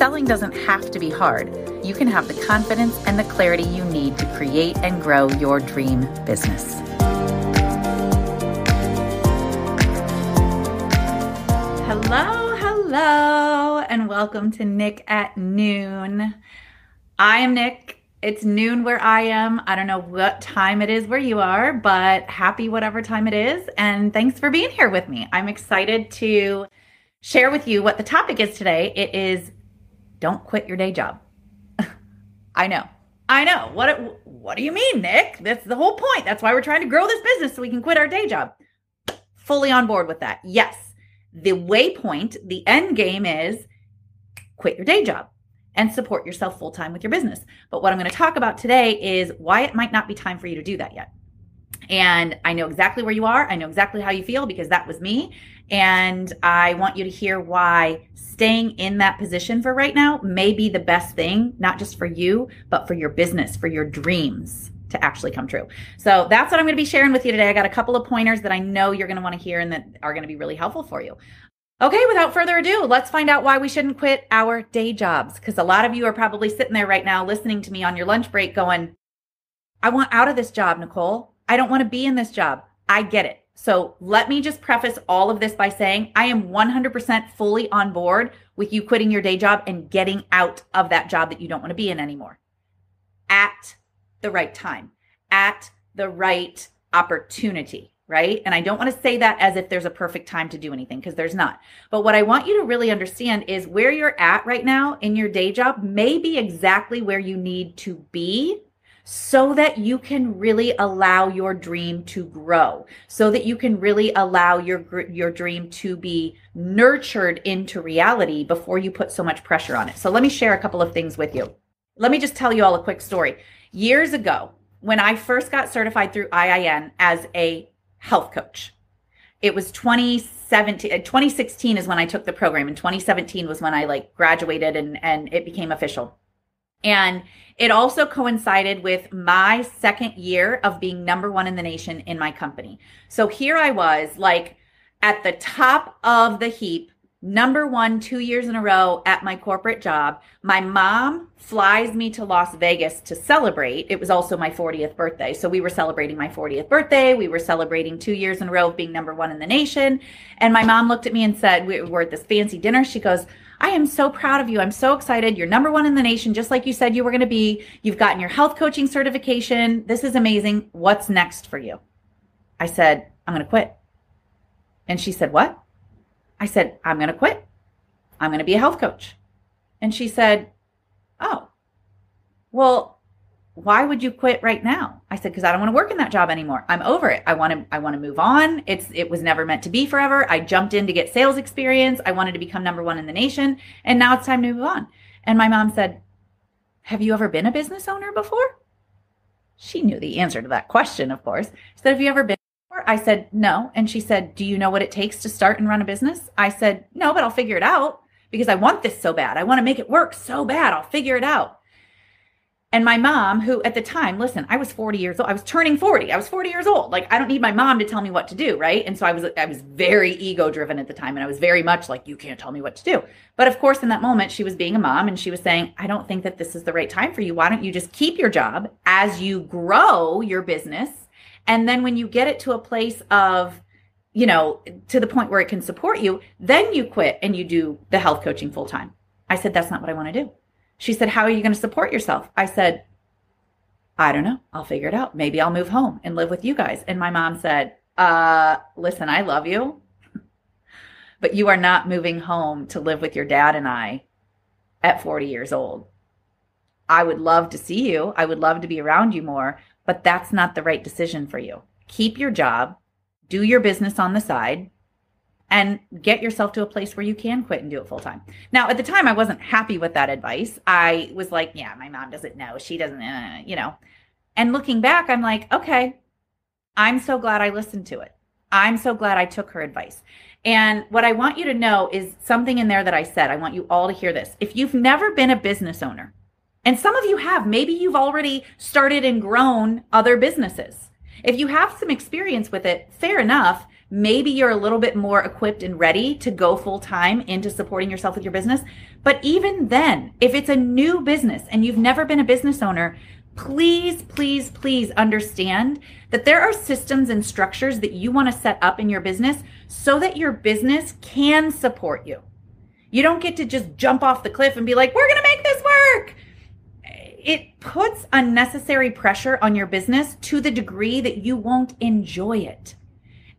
selling doesn't have to be hard. You can have the confidence and the clarity you need to create and grow your dream business. Hello, hello, and welcome to Nick at Noon. I am Nick. It's noon where I am. I don't know what time it is where you are, but happy whatever time it is. And thanks for being here with me. I'm excited to share with you what the topic is today. It is don't quit your day job. I know. I know. What what do you mean, Nick? That's the whole point. That's why we're trying to grow this business so we can quit our day job. Fully on board with that. Yes. The waypoint, the end game is quit your day job and support yourself full time with your business. But what I'm going to talk about today is why it might not be time for you to do that yet. And I know exactly where you are. I know exactly how you feel because that was me. And I want you to hear why staying in that position for right now may be the best thing, not just for you, but for your business, for your dreams to actually come true. So that's what I'm going to be sharing with you today. I got a couple of pointers that I know you're going to want to hear and that are going to be really helpful for you. Okay, without further ado, let's find out why we shouldn't quit our day jobs. Because a lot of you are probably sitting there right now listening to me on your lunch break going, I want out of this job, Nicole. I don't want to be in this job. I get it. So let me just preface all of this by saying I am 100% fully on board with you quitting your day job and getting out of that job that you don't want to be in anymore at the right time, at the right opportunity, right? And I don't want to say that as if there's a perfect time to do anything because there's not. But what I want you to really understand is where you're at right now in your day job may be exactly where you need to be so that you can really allow your dream to grow so that you can really allow your your dream to be nurtured into reality before you put so much pressure on it. So let me share a couple of things with you. Let me just tell you all a quick story. Years ago when i first got certified through iin as a health coach it was 2017 uh, 2016 is when i took the program and 2017 was when i like graduated and and it became official and it also coincided with my second year of being number one in the nation in my company. So here I was, like at the top of the heap, number one two years in a row at my corporate job. My mom flies me to Las Vegas to celebrate. It was also my 40th birthday. So we were celebrating my 40th birthday. We were celebrating two years in a row of being number one in the nation. And my mom looked at me and said, We were at this fancy dinner. She goes, I am so proud of you. I'm so excited. You're number one in the nation, just like you said you were going to be. You've gotten your health coaching certification. This is amazing. What's next for you? I said, I'm going to quit. And she said, What? I said, I'm going to quit. I'm going to be a health coach. And she said, Oh, well, why would you quit right now? I said, because I don't want to work in that job anymore. I'm over it. I want to, I want to move on. It's, it was never meant to be forever. I jumped in to get sales experience. I wanted to become number one in the nation. And now it's time to move on. And my mom said, have you ever been a business owner before? She knew the answer to that question, of course. She said, have you ever been before? I said, no. And she said, do you know what it takes to start and run a business? I said, no, but I'll figure it out because I want this so bad. I want to make it work so bad. I'll figure it out. And my mom, who at the time, listen, I was 40 years old. I was turning 40. I was 40 years old. Like I don't need my mom to tell me what to do, right? And so I was I was very ego driven at the time and I was very much like you can't tell me what to do. But of course in that moment she was being a mom and she was saying, "I don't think that this is the right time for you. Why don't you just keep your job as you grow your business and then when you get it to a place of you know, to the point where it can support you, then you quit and you do the health coaching full time." I said, "That's not what I want to do." She said, How are you going to support yourself? I said, I don't know. I'll figure it out. Maybe I'll move home and live with you guys. And my mom said, uh, listen, I love you, but you are not moving home to live with your dad and I at 40 years old. I would love to see you. I would love to be around you more, but that's not the right decision for you. Keep your job, do your business on the side, and get yourself to a place where you can quit and do it full time. Now, at the time, I wasn't happy with that advice. I was like, yeah, my mom doesn't know. She doesn't, uh, you know. And looking back, I'm like, okay, I'm so glad I listened to it. I'm so glad I took her advice. And what I want you to know is something in there that I said. I want you all to hear this. If you've never been a business owner, and some of you have, maybe you've already started and grown other businesses. If you have some experience with it, fair enough. Maybe you're a little bit more equipped and ready to go full time into supporting yourself with your business. But even then, if it's a new business and you've never been a business owner, please, please, please understand that there are systems and structures that you want to set up in your business so that your business can support you. You don't get to just jump off the cliff and be like, we're going to make this work. It puts unnecessary pressure on your business to the degree that you won't enjoy it.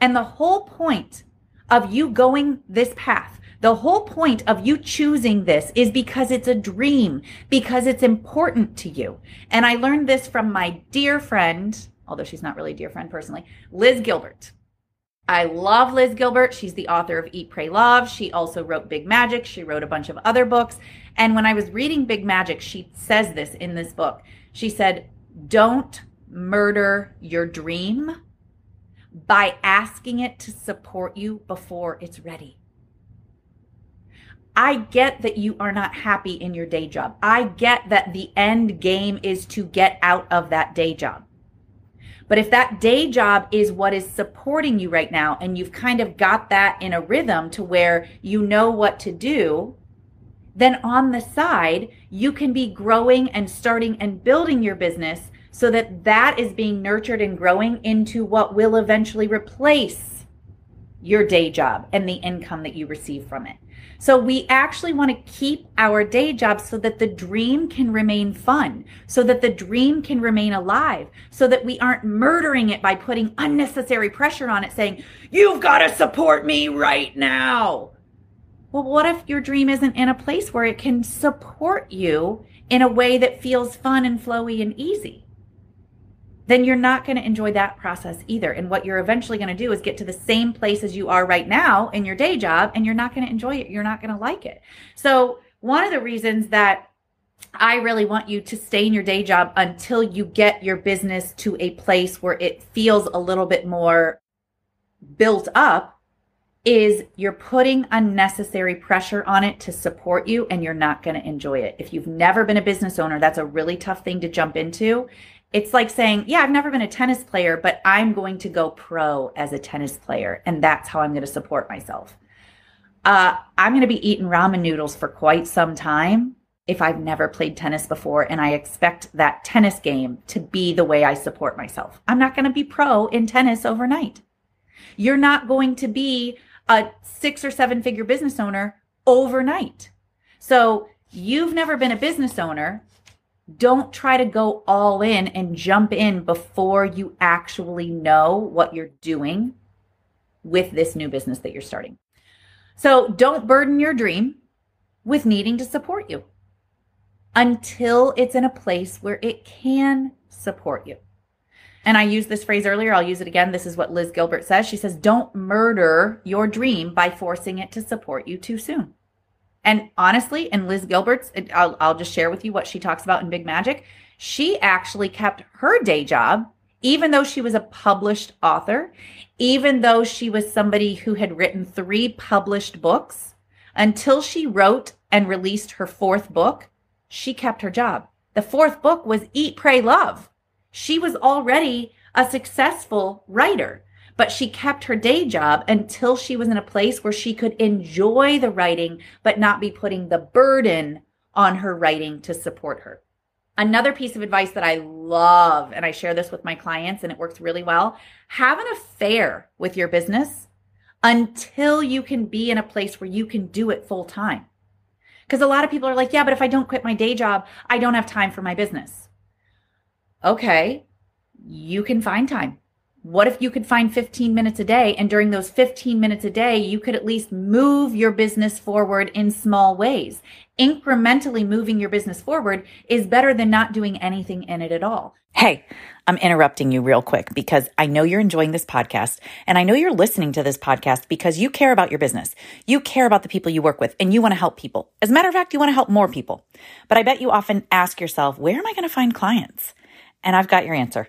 And the whole point of you going this path the whole point of you choosing this is because it's a dream, because it's important to you. And I learned this from my dear friend, although she's not really a dear friend personally, Liz Gilbert. I love Liz Gilbert. She's the author of Eat, Pray, Love. She also wrote Big Magic. She wrote a bunch of other books. And when I was reading Big Magic, she says this in this book. She said, Don't murder your dream by asking it to support you before it's ready. I get that you are not happy in your day job. I get that the end game is to get out of that day job. But if that day job is what is supporting you right now, and you've kind of got that in a rhythm to where you know what to do, then on the side, you can be growing and starting and building your business so that that is being nurtured and growing into what will eventually replace your day job and the income that you receive from it. So we actually want to keep our day job so that the dream can remain fun, so that the dream can remain alive, so that we aren't murdering it by putting unnecessary pressure on it saying, you've got to support me right now. Well, what if your dream isn't in a place where it can support you in a way that feels fun and flowy and easy? Then you're not going to enjoy that process either. And what you're eventually going to do is get to the same place as you are right now in your day job, and you're not going to enjoy it. You're not going to like it. So, one of the reasons that I really want you to stay in your day job until you get your business to a place where it feels a little bit more built up is you're putting unnecessary pressure on it to support you and you're not going to enjoy it. If you've never been a business owner, that's a really tough thing to jump into it's like saying, yeah, I've never been a tennis player, but I'm going to go pro as a tennis player. And that's how I'm going to support myself. Uh, I'm going to be eating ramen noodles for quite some time if I've never played tennis before. And I expect that tennis game to be the way I support myself. I'm not going to be pro in tennis overnight. You're not going to be a six or seven figure business owner overnight. So you've never been a business owner don't try to go all in and jump in before you actually know what you're doing with this new business that you're starting. So don't burden your dream with needing to support you until it's in a place where it can support you. And I used this phrase earlier. I'll use it again. This is what Liz Gilbert says. She says, Don't murder your dream by forcing it to support you too soon. And honestly, in Liz Gilbert's, I'll, I'll just share with you what she talks about in Big Magic. She actually kept her day job, even though she was a published author, even though she was somebody who had written three published books, until she wrote and released her fourth book, she kept her job. The fourth book was Eat, Pray, Love. She was already a successful writer but she kept her day job until she was in a place where she could enjoy the writing, but not be putting the burden on her writing to support her. Another piece of advice that I love, and I share this with my clients, and it works really well have an affair with your business until you can be in a place where you can do it full time. Because a lot of people are like, yeah, but if I don't quit my day job, I don't have time for my business. Okay, you can find time What if you could find 15 minutes a day and during those 15 minutes a day, you could at least move your business forward in small ways? Incrementally moving your business forward is better than not doing anything in it at all. Hey, I'm interrupting you real quick because I know you're enjoying this podcast and I know you're listening to this podcast because you care about your business. You care about the people you work with and you want to help people. As a matter of fact, you want to help more people. But I bet you often ask yourself, where am I going to find clients? And I've got your answer.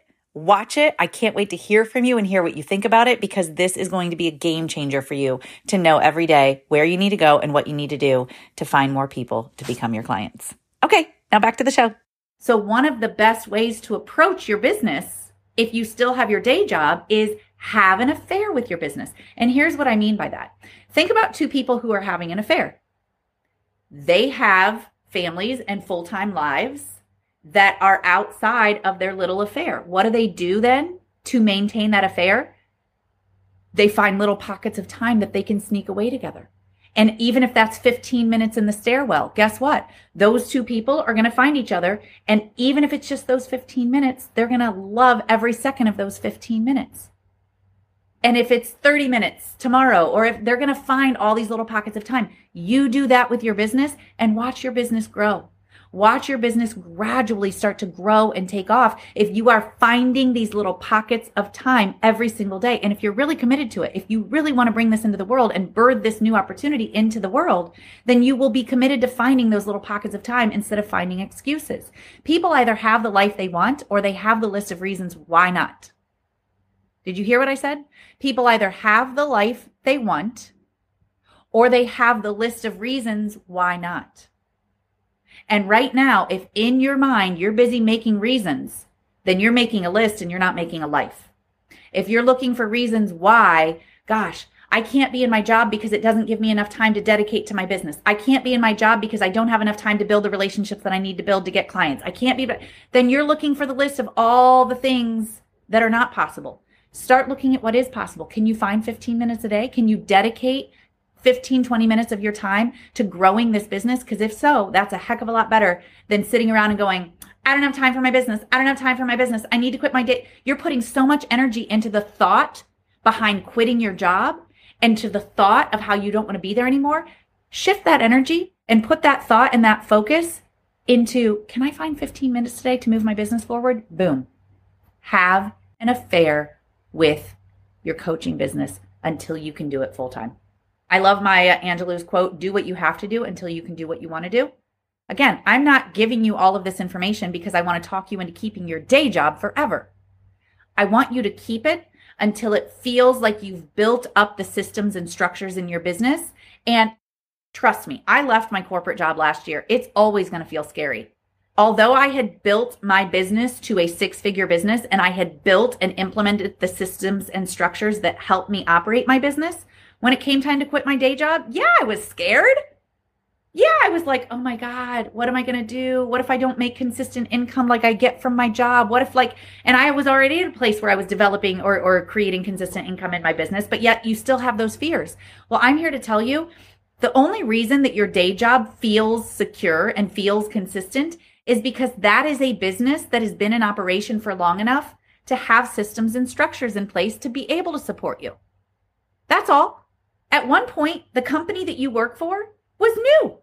Watch it. I can't wait to hear from you and hear what you think about it because this is going to be a game changer for you to know every day where you need to go and what you need to do to find more people to become your clients. Okay, now back to the show. So, one of the best ways to approach your business, if you still have your day job, is have an affair with your business. And here's what I mean by that think about two people who are having an affair. They have families and full time lives that are outside of their little affair. What do they do then to maintain that affair? They find little pockets of time that they can sneak away together. And even if that's 15 minutes in the stairwell, guess what? Those two people are going to find each other. And even if it's just those 15 minutes, they're going to love every second of those 15 minutes. And if it's 30 minutes tomorrow, or if they're going to find all these little pockets of time, you do that with your business and watch your business grow. Watch your business gradually start to grow and take off if you are finding these little pockets of time every single day. And if you're really committed to it, if you really want to bring this into the world and birth this new opportunity into the world, then you will be committed to finding those little pockets of time instead of finding excuses. People either have the life they want or they have the list of reasons why not. Did you hear what I said? People either have the life they want or they have the list of reasons why not. And right now, if in your mind you're busy making reasons, then you're making a list and you're not making a life. If you're looking for reasons why, gosh, I can't be in my job because it doesn't give me enough time to dedicate to my business. I can't be in my job because I don't have enough time to build the relationships that I need to build to get clients. I can't be, then you're looking for the list of all the things that are not possible. Start looking at what is possible. Can you find 15 minutes a day? Can you dedicate 15, 20 minutes of your time to growing this business? Because if so, that's a heck of a lot better than sitting around and going, I don't have time for my business. I don't have time for my business. I need to quit my day. You're putting so much energy into the thought behind quitting your job and to the thought of how you don't want to be there anymore. Shift that energy and put that thought and that focus into can I find 15 minutes today to move my business forward? Boom. Have an affair with your coaching business until you can do it full time. I love Maya uh, Angelou's quote do what you have to do until you can do what you want to do. Again, I'm not giving you all of this information because I want to talk you into keeping your day job forever. I want you to keep it until it feels like you've built up the systems and structures in your business. And trust me, I left my corporate job last year. It's always going to feel scary. Although I had built my business to a six figure business and I had built and implemented the systems and structures that help me operate my business, when it came time to quit my day job, yeah, I was scared. Yeah, I was like, oh my God, what am I going to do? What if I don't make consistent income like I get from my job? What if, like, and I was already at a place where I was developing or, or creating consistent income in my business, but yet you still have those fears. Well, I'm here to tell you the only reason that your day job feels secure and feels consistent is because that is a business that has been in operation for long enough to have systems and structures in place to be able to support you. That's all. At one point, the company that you work for was new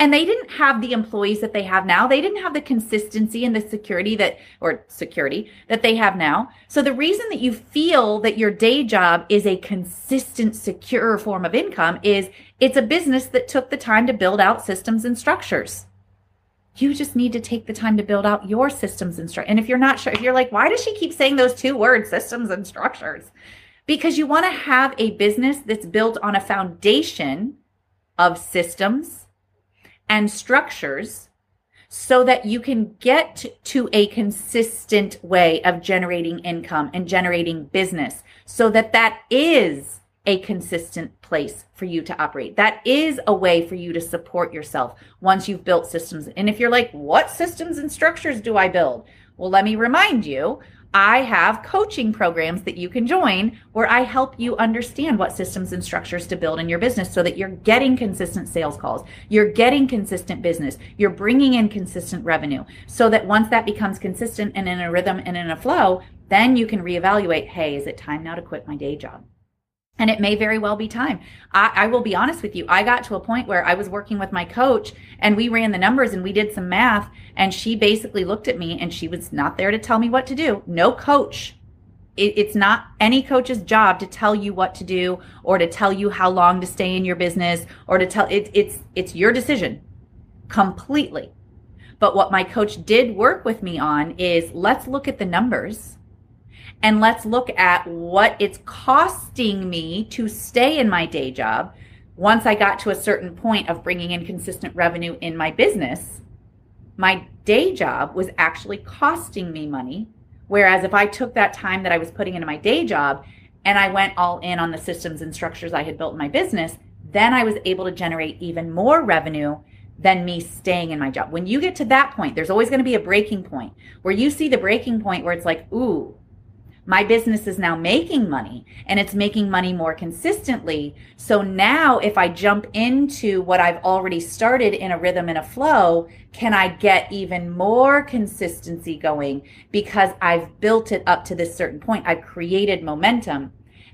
and they didn't have the employees that they have now. They didn't have the consistency and the security that, or security that they have now. So the reason that you feel that your day job is a consistent, secure form of income is it's a business that took the time to build out systems and structures. You just need to take the time to build out your systems and structures. And if you're not sure, if you're like, why does she keep saying those two words, systems and structures? Because you want to have a business that's built on a foundation of systems and structures so that you can get to a consistent way of generating income and generating business so that that is a consistent place for you to operate. That is a way for you to support yourself once you've built systems. And if you're like, what systems and structures do I build? Well, let me remind you, I have coaching programs that you can join where I help you understand what systems and structures to build in your business so that you're getting consistent sales calls, you're getting consistent business, you're bringing in consistent revenue so that once that becomes consistent and in a rhythm and in a flow, then you can reevaluate hey, is it time now to quit my day job? And it may very well be time. I, I, will be honest with you. I got to a point where I was working with my coach and we ran the numbers and we did some math. And she basically looked at me and she was not there to tell me what to do. No coach. It, it's not any coach's job to tell you what to do or to tell you how long to stay in your business or to tell it, it's it's your decision completely. But what my coach did work with me on is let's look at the numbers and let's look at what it's costing me to stay in my day job once I got to a certain point of bringing in consistent revenue in my business. My day job was actually costing me money. Whereas if I took that time that I was putting into my day job and I went all in on the systems and structures I had built in my business, then I was able to generate even more revenue than me staying in my job. When you get to that point, there's always going to be a breaking point where you see the breaking point where it's like, ooh, my business is now making money and it's making money more consistently. So now if I jump into what I've already started in a rhythm and a flow, can I get even more consistency going because I've built it up to this certain point? I've created momentum.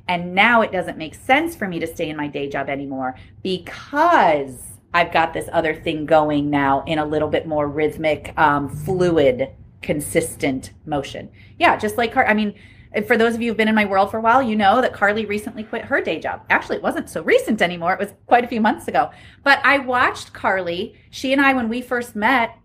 And now it doesn't make sense for me to stay in my day job anymore because I've got this other thing going now in a little bit more rhythmic, um, fluid, consistent motion. Yeah, just like car. I mean, for those of you who've been in my world for a while, you know that Carly recently quit her day job. Actually, it wasn't so recent anymore. It was quite a few months ago. But I watched Carly. She and I, when we first met,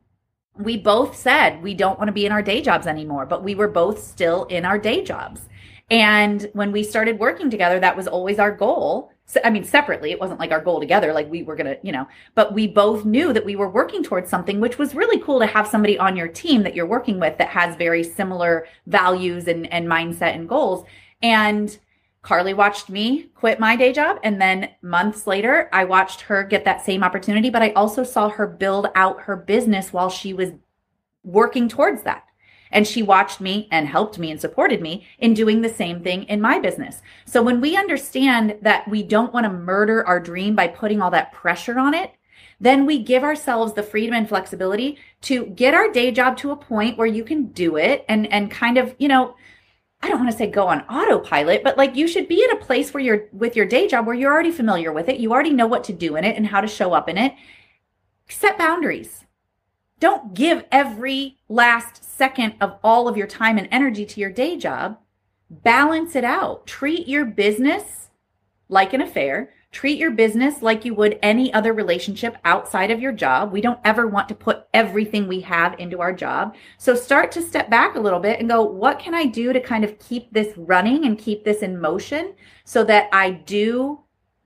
we both said we don't want to be in our day jobs anymore, but we were both still in our day jobs. And when we started working together, that was always our goal I mean, separately, it wasn't like our goal together, like we were going to, you know, but we both knew that we were working towards something, which was really cool to have somebody on your team that you're working with that has very similar values and, and mindset and goals. And Carly watched me quit my day job. And then months later, I watched her get that same opportunity, but I also saw her build out her business while she was working towards that. And she watched me and helped me and supported me in doing the same thing in my business. So when we understand that we don't want to murder our dream by putting all that pressure on it, then we give ourselves the freedom and flexibility to get our day job to a point where you can do it and and kind of, you know, I don't want to say go on autopilot, but like you should be in a place where you're with your day job where you're already familiar with it. You already know what to do in it and how to show up in it. Set boundaries. Don't give every last second of all of your time and energy to your day job. Balance it out. Treat your business like an affair. Treat your business like you would any other relationship outside of your job. We don't ever want to put everything we have into our job. So start to step back a little bit and go, what can I do to kind of keep this running and keep this in motion so that I do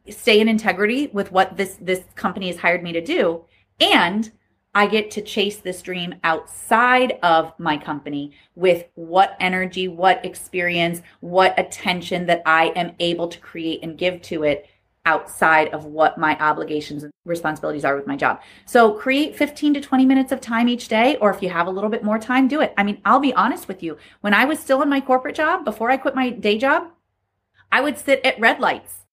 stay in integrity with what this this company has hired me to do and I get to chase this dream outside of my company with what energy, what experience, what attention that I am able to create and give to it outside of what my obligations and responsibilities are with my job. So create 15 to 20 minutes of time each day, or if you have a little bit more time, do it. I mean, I'll be honest with you. When I was still in my corporate job, before I quit my day job, I would sit at red lights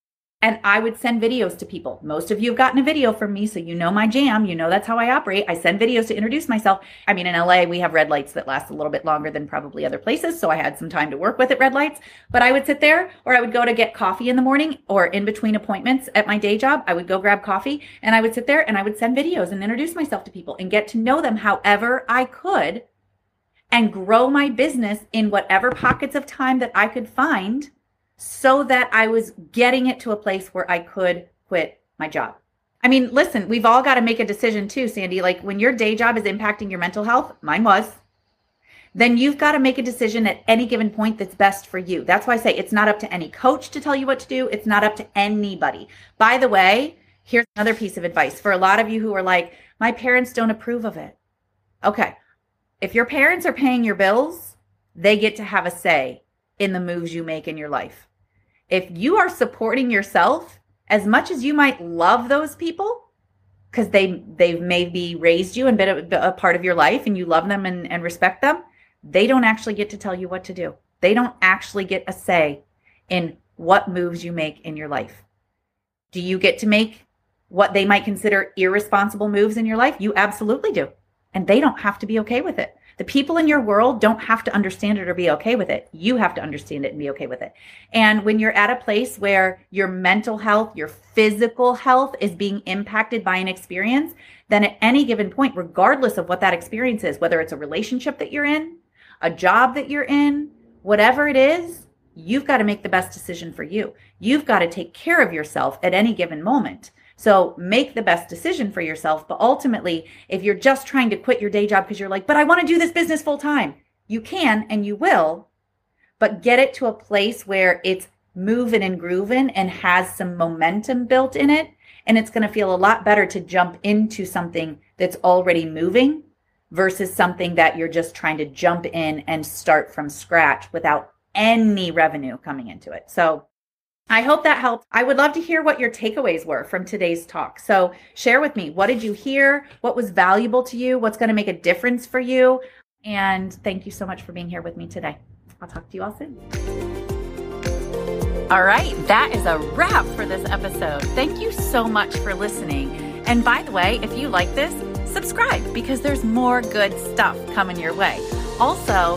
and I would send videos to people. Most of you have gotten a video from me, so you know my jam. You know that's how I operate. I send videos to introduce myself. I mean, in LA, we have red lights that last a little bit longer than probably other places, so I had some time to work with at red lights. But I would sit there, or I would go to get coffee in the morning, or in between appointments at my day job, I would go grab coffee, and I would sit there and I would send videos and introduce myself to people and get to know them however I could and grow my business in whatever pockets of time that I could find so that I was getting it to a place where I could quit my job. I mean, listen, we've all got to make a decision too, Sandy. Like when your day job is impacting your mental health, mine was, then you've got to make a decision at any given point that's best for you. That's why I say it's not up to any coach to tell you what to do. It's not up to anybody. By the way, here's another piece of advice for a lot of you who are like, my parents don't approve of it. Okay. If your parents are paying your bills, they get to have a say in the moves you make in your life. If you are supporting yourself as much as you might love those people because they they've maybe raised you and been a, a, part of your life and you love them and, and respect them they don't actually get to tell you what to do. They don't actually get a say in what moves you make in your life. Do you get to make what they might consider irresponsible moves in your life? You absolutely do. And they don't have to be okay with it the people in your world don't have to understand it or be okay with it. You have to understand it and be okay with it. And when you're at a place where your mental health, your physical health is being impacted by an experience, then at any given point, regardless of what that experience is, whether it's a relationship that you're in, a job that you're in, whatever it is, you've got to make the best decision for you. You've got to take care of yourself at any given moment. So make the best decision for yourself. But ultimately, if you're just trying to quit your day job because you're like, but I want to do this business full time, you can and you will, but get it to a place where it's moving and grooving and has some momentum built in it. And it's going to feel a lot better to jump into something that's already moving versus something that you're just trying to jump in and start from scratch without any revenue coming into it. So I hope that helped. I would love to hear what your takeaways were from today's talk. So share with me what did you hear? What was valuable to you? What's going to make a difference for you? And thank you so much for being here with me today. I'll talk to you all soon. All right, that is a wrap for this episode. Thank you so much for listening. And by the way, if you like this, subscribe because there's more good stuff coming your way. Also,